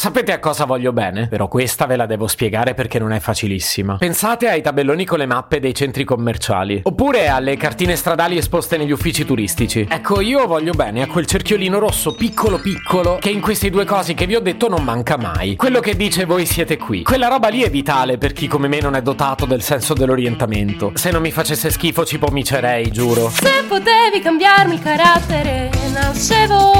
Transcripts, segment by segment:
Sapete a cosa voglio bene? Però questa ve la devo spiegare perché non è facilissima. Pensate ai tabelloni con le mappe dei centri commerciali, oppure alle cartine stradali esposte negli uffici turistici. Ecco, io voglio bene a quel cerchiolino rosso piccolo piccolo che in queste due cose che vi ho detto non manca mai. Quello che dice voi siete qui. Quella roba lì è vitale per chi come me non è dotato del senso dell'orientamento. Se non mi facesse schifo ci pomicerei, giuro. Se potevi cambiarmi il carattere, nascevo.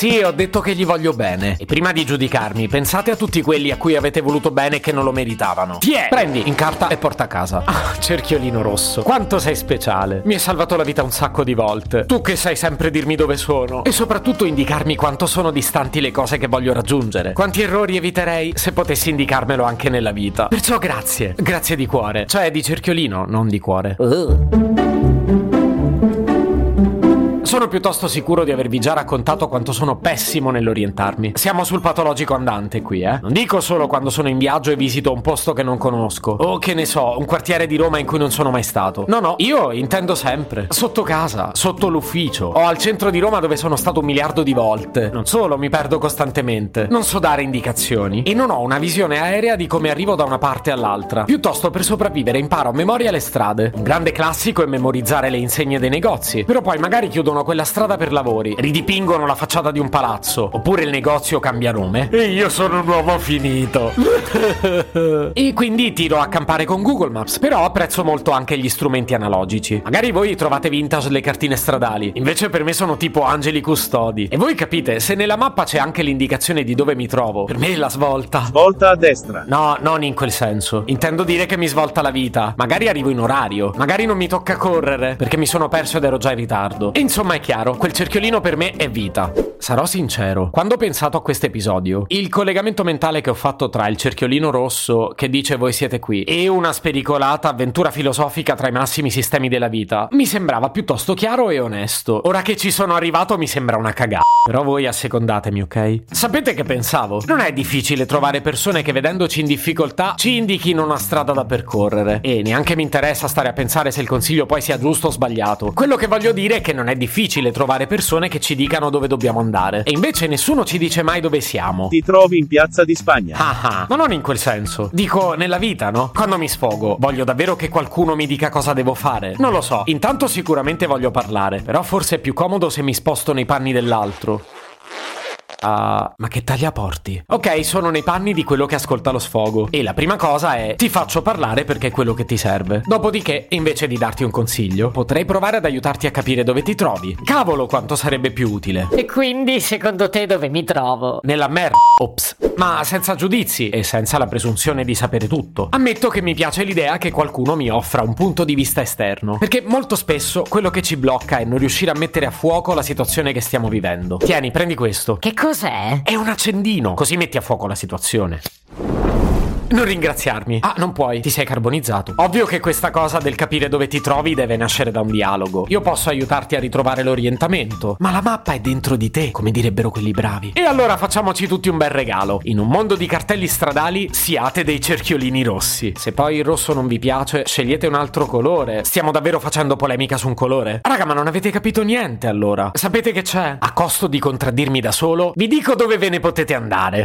Sì, ho detto che gli voglio bene. E prima di giudicarmi, pensate a tutti quelli a cui avete voluto bene e che non lo meritavano. Tiè! Prendi, incarta e porta a casa. Ah, cerchiolino rosso. Quanto sei speciale. Mi hai salvato la vita un sacco di volte. Tu che sai sempre dirmi dove sono. E soprattutto indicarmi quanto sono distanti le cose che voglio raggiungere. Quanti errori eviterei se potessi indicarmelo anche nella vita. Perciò grazie. Grazie di cuore. Cioè di cerchiolino, non di cuore. Sono piuttosto sicuro di avervi già raccontato quanto sono pessimo nell'orientarmi. Siamo sul patologico andante qui, eh. Non dico solo quando sono in viaggio e visito un posto che non conosco. O che ne so, un quartiere di Roma in cui non sono mai stato. No, no, io intendo sempre. Sotto casa, sotto l'ufficio, o al centro di Roma dove sono stato un miliardo di volte. Non solo, mi perdo costantemente. Non so dare indicazioni. E non ho una visione aerea di come arrivo da una parte all'altra. Piuttosto per sopravvivere imparo a memoria le strade. Un grande classico è memorizzare le insegne dei negozi. Però poi magari chiudono quella strada per lavori, ridipingono la facciata di un palazzo, oppure il negozio cambia nome. E io sono un uomo finito. e quindi tiro a campare con Google Maps, però apprezzo molto anche gli strumenti analogici. Magari voi trovate vintage le cartine stradali, invece per me sono tipo angeli custodi. E voi capite, se nella mappa c'è anche l'indicazione di dove mi trovo, per me è la svolta. Volta a destra. No, non in quel senso. Intendo dire che mi svolta la vita. Magari arrivo in orario, magari non mi tocca correre, perché mi sono perso ed ero già in ritardo. E insomma chiaro, quel cerchiolino per me è vita. Sarò sincero, quando ho pensato a questo episodio, il collegamento mentale che ho fatto tra il cerchiolino rosso che dice voi siete qui e una spericolata avventura filosofica tra i massimi sistemi della vita mi sembrava piuttosto chiaro e onesto. Ora che ci sono arrivato mi sembra una cagata. Però voi assecondatemi, ok? Sapete che pensavo? Non è difficile trovare persone che vedendoci in difficoltà ci indichino una strada da percorrere. E neanche mi interessa stare a pensare se il consiglio poi sia giusto o sbagliato. Quello che voglio dire è che non è difficile trovare persone che ci dicano dove dobbiamo andare. E invece nessuno ci dice mai dove siamo. Ti trovi in piazza di Spagna. Ah ah, ma non in quel senso. Dico nella vita, no? Quando mi sfogo, voglio davvero che qualcuno mi dica cosa devo fare. Non lo so. Intanto sicuramente voglio parlare, però forse è più comodo se mi sposto nei panni dell'altro. Ah, ma che taglia porti? Ok, sono nei panni di quello che ascolta lo sfogo. E la prima cosa è: ti faccio parlare perché è quello che ti serve. Dopodiché, invece di darti un consiglio, potrei provare ad aiutarti a capire dove ti trovi. Cavolo, quanto sarebbe più utile. E quindi, secondo te, dove mi trovo? Nella merda. Ops. Ma senza giudizi e senza la presunzione di sapere tutto. Ammetto che mi piace l'idea che qualcuno mi offra un punto di vista esterno. Perché molto spesso quello che ci blocca è non riuscire a mettere a fuoco la situazione che stiamo vivendo. Tieni, prendi questo. Che cos'è? È un accendino, così metti a fuoco la situazione. Non ringraziarmi. Ah, non puoi, ti sei carbonizzato. Ovvio che questa cosa del capire dove ti trovi deve nascere da un dialogo. Io posso aiutarti a ritrovare l'orientamento, ma la mappa è dentro di te, come direbbero quelli bravi. E allora facciamoci tutti un bel regalo. In un mondo di cartelli stradali siate dei cerchiolini rossi. Se poi il rosso non vi piace, scegliete un altro colore. Stiamo davvero facendo polemica su un colore? Raga, ma non avete capito niente allora. Sapete che c'è? A costo di contraddirmi da solo, vi dico dove ve ne potete andare.